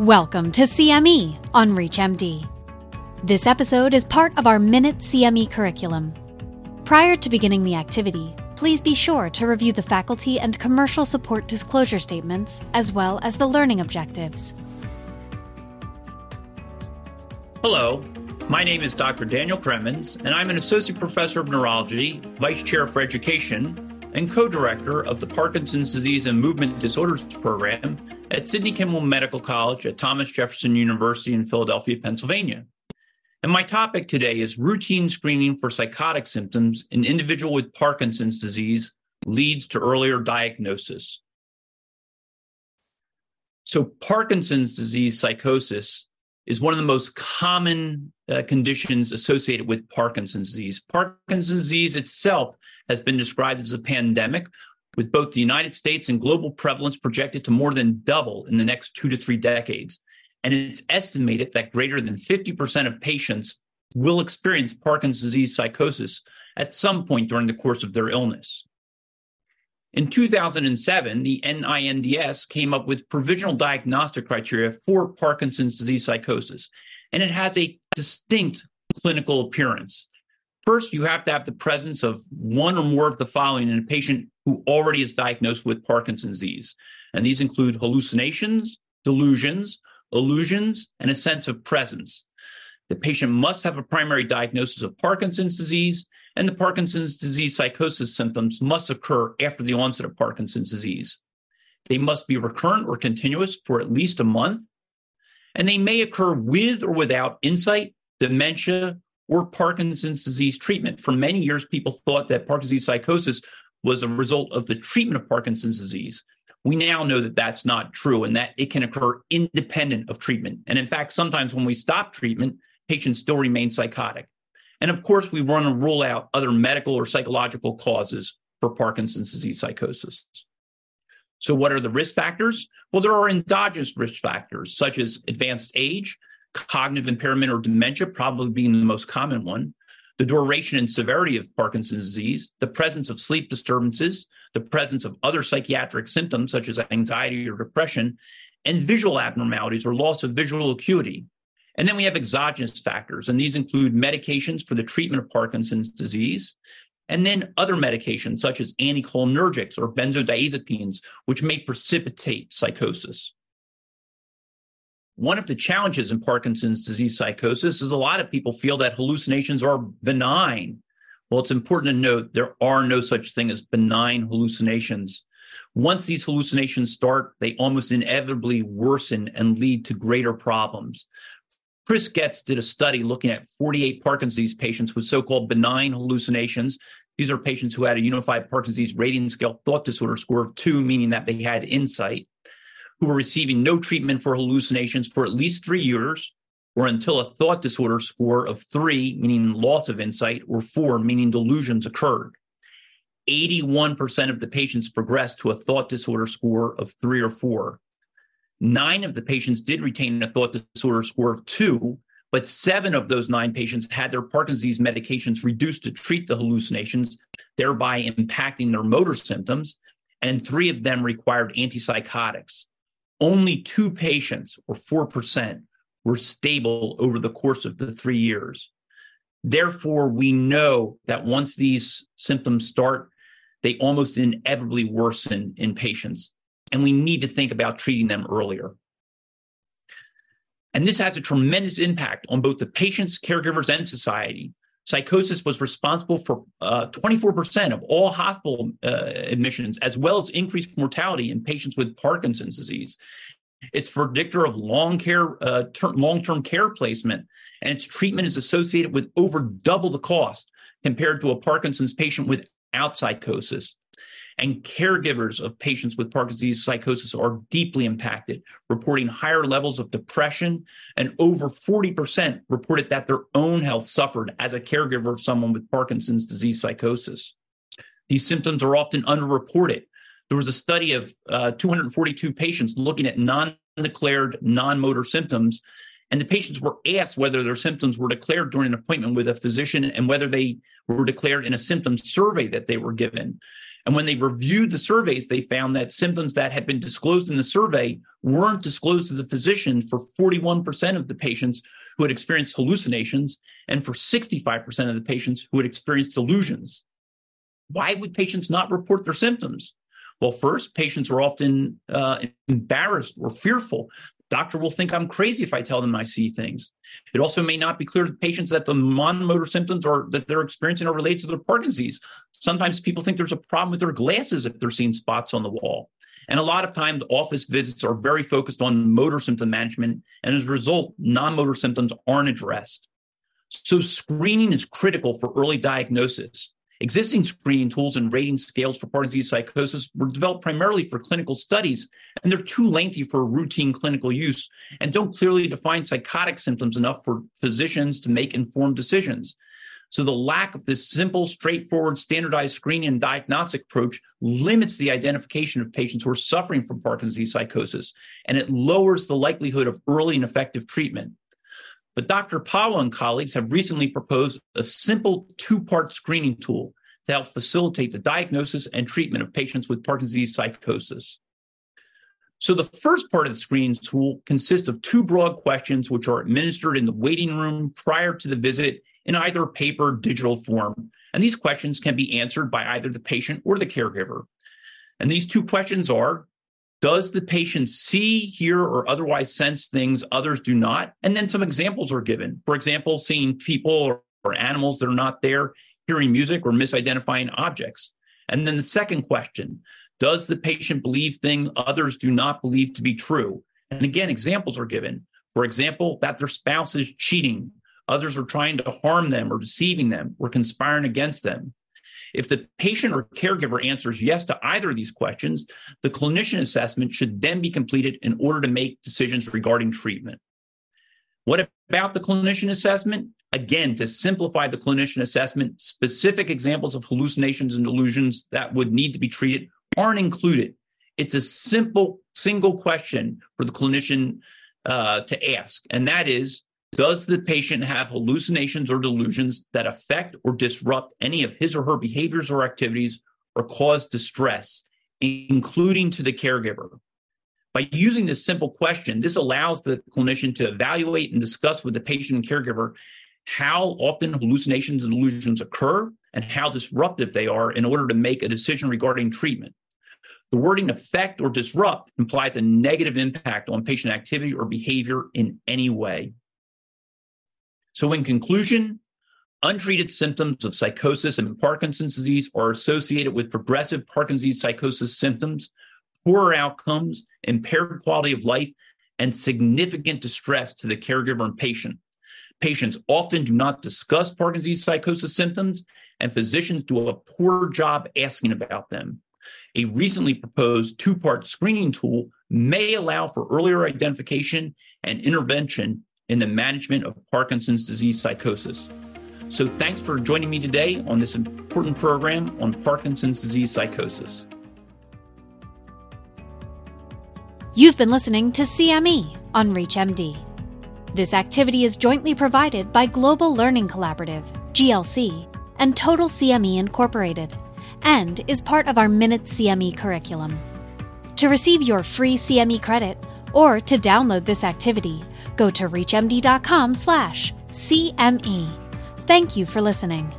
Welcome to CME on ReachMD. This episode is part of our Minute CME curriculum. Prior to beginning the activity, please be sure to review the faculty and commercial support disclosure statements as well as the learning objectives. Hello, my name is Dr. Daniel Kremens, and I'm an associate professor of neurology, vice chair for education, and co director of the Parkinson's Disease and Movement Disorders Program at Sidney Kimmel Medical College at Thomas Jefferson University in Philadelphia, Pennsylvania. And my topic today is routine screening for psychotic symptoms in individual with Parkinson's disease leads to earlier diagnosis. So, Parkinson's disease psychosis is one of the most common uh, conditions associated with Parkinson's disease. Parkinson's disease itself has been described as a pandemic, with both the United States and global prevalence projected to more than double in the next two to three decades. And it's estimated that greater than 50% of patients will experience Parkinson's disease psychosis at some point during the course of their illness. In 2007, the NINDS came up with provisional diagnostic criteria for Parkinson's disease psychosis, and it has a distinct clinical appearance. First, you have to have the presence of one or more of the following in a patient who already is diagnosed with Parkinson's disease. And these include hallucinations, delusions, illusions, and a sense of presence. The patient must have a primary diagnosis of Parkinson's disease, and the Parkinson's disease psychosis symptoms must occur after the onset of Parkinson's disease. They must be recurrent or continuous for at least a month, and they may occur with or without insight, dementia, or Parkinson's disease treatment. For many years, people thought that Parkinson's psychosis was a result of the treatment of Parkinson's disease. We now know that that's not true and that it can occur independent of treatment. And in fact, sometimes when we stop treatment, patients still remain psychotic. And of course, we want to rule out other medical or psychological causes for Parkinson's disease psychosis. So, what are the risk factors? Well, there are endogenous risk factors such as advanced age, cognitive impairment or dementia, probably being the most common one, the duration and severity of Parkinson's disease, the presence of sleep disturbances, the presence of other psychiatric symptoms such as anxiety or depression, and visual abnormalities or loss of visual acuity. And then we have exogenous factors, and these include medications for the treatment of Parkinson's disease, and then other medications such as anticholinergics or benzodiazepines, which may precipitate psychosis. One of the challenges in Parkinson's disease psychosis is a lot of people feel that hallucinations are benign. Well, it's important to note there are no such thing as benign hallucinations. Once these hallucinations start, they almost inevitably worsen and lead to greater problems. Chris Goetz did a study looking at 48 Parkinson's disease patients with so called benign hallucinations. These are patients who had a unified Parkinson's disease rating scale thought disorder score of two, meaning that they had insight who were receiving no treatment for hallucinations for at least three years or until a thought disorder score of three, meaning loss of insight, or four, meaning delusions occurred. 81% of the patients progressed to a thought disorder score of three or four. Nine of the patients did retain a thought disorder score of two, but seven of those nine patients had their Parkinson's disease medications reduced to treat the hallucinations, thereby impacting their motor symptoms. And three of them required antipsychotics only two patients, or 4%, were stable over the course of the three years. Therefore, we know that once these symptoms start, they almost inevitably worsen in patients. And we need to think about treating them earlier. And this has a tremendous impact on both the patients, caregivers, and society psychosis was responsible for uh, 24% of all hospital uh, admissions, as well as increased mortality in patients with Parkinson's disease. It's predictor of long care, uh, ter- long-term care placement, and its treatment is associated with over double the cost compared to a Parkinson's patient without psychosis and caregivers of patients with Parkinson's disease psychosis are deeply impacted, reporting higher levels of depression, and over 40% reported that their own health suffered as a caregiver of someone with Parkinson's disease psychosis. These symptoms are often underreported. There was a study of uh, 242 patients looking at non declared non motor symptoms and the patients were asked whether their symptoms were declared during an appointment with a physician and whether they were declared in a symptom survey that they were given. And when they reviewed the surveys, they found that symptoms that had been disclosed in the survey weren't disclosed to the physician for 41% of the patients who had experienced hallucinations and for 65% of the patients who had experienced delusions. Why would patients not report their symptoms? Well, first, patients are often uh, embarrassed or fearful. Doctor will think I'm crazy if I tell them I see things. It also may not be clear to patients that the non-motor symptoms or that they're experiencing are related to their Parkinson's disease. Sometimes people think there's a problem with their glasses if they're seeing spots on the wall. And a lot of times, office visits are very focused on motor symptom management. And as a result, non motor symptoms aren't addressed. So, screening is critical for early diagnosis. Existing screening tools and rating scales for Parkinson's psychosis were developed primarily for clinical studies, and they're too lengthy for routine clinical use and don't clearly define psychotic symptoms enough for physicians to make informed decisions. So the lack of this simple, straightforward, standardized screening and diagnostic approach limits the identification of patients who are suffering from Parkinson's psychosis, and it lowers the likelihood of early and effective treatment. But Dr. Powell and colleagues have recently proposed a simple two part screening tool to help facilitate the diagnosis and treatment of patients with Parkinson's psychosis. So, the first part of the screening tool consists of two broad questions which are administered in the waiting room prior to the visit in either paper or digital form. And these questions can be answered by either the patient or the caregiver. And these two questions are Does the patient see, hear, or otherwise sense things others do not? And then some examples are given. For example, seeing people or, or animals that are not there, hearing music, or misidentifying objects. And then the second question Does the patient believe things others do not believe to be true? And again, examples are given. For example, that their spouse is cheating Others are trying to harm them or deceiving them or conspiring against them. If the patient or caregiver answers yes to either of these questions, the clinician assessment should then be completed in order to make decisions regarding treatment. What about the clinician assessment? Again, to simplify the clinician assessment, specific examples of hallucinations and delusions that would need to be treated aren't included. It's a simple single question for the clinician uh, to ask, and that is does the patient have hallucinations or delusions that affect or disrupt any of his or her behaviors or activities or cause distress, including to the caregiver? By using this simple question, this allows the clinician to evaluate and discuss with the patient and caregiver how often hallucinations and delusions occur and how disruptive they are in order to make a decision regarding treatment. The wording affect or disrupt implies a negative impact on patient activity or behavior in any way. So, in conclusion, untreated symptoms of psychosis and Parkinson's disease are associated with progressive Parkinson's psychosis symptoms, poorer outcomes, impaired quality of life, and significant distress to the caregiver and patient. Patients often do not discuss Parkinson's psychosis symptoms, and physicians do a poor job asking about them. A recently proposed two part screening tool may allow for earlier identification and intervention in the management of Parkinson's disease psychosis. So, thanks for joining me today on this important program on Parkinson's disease psychosis. You've been listening to CME on ReachMD. This activity is jointly provided by Global Learning Collaborative, GLC, and Total CME Incorporated, and is part of our Minute CME curriculum. To receive your free CME credit or to download this activity, go to reachmd.com/cme. Thank you for listening.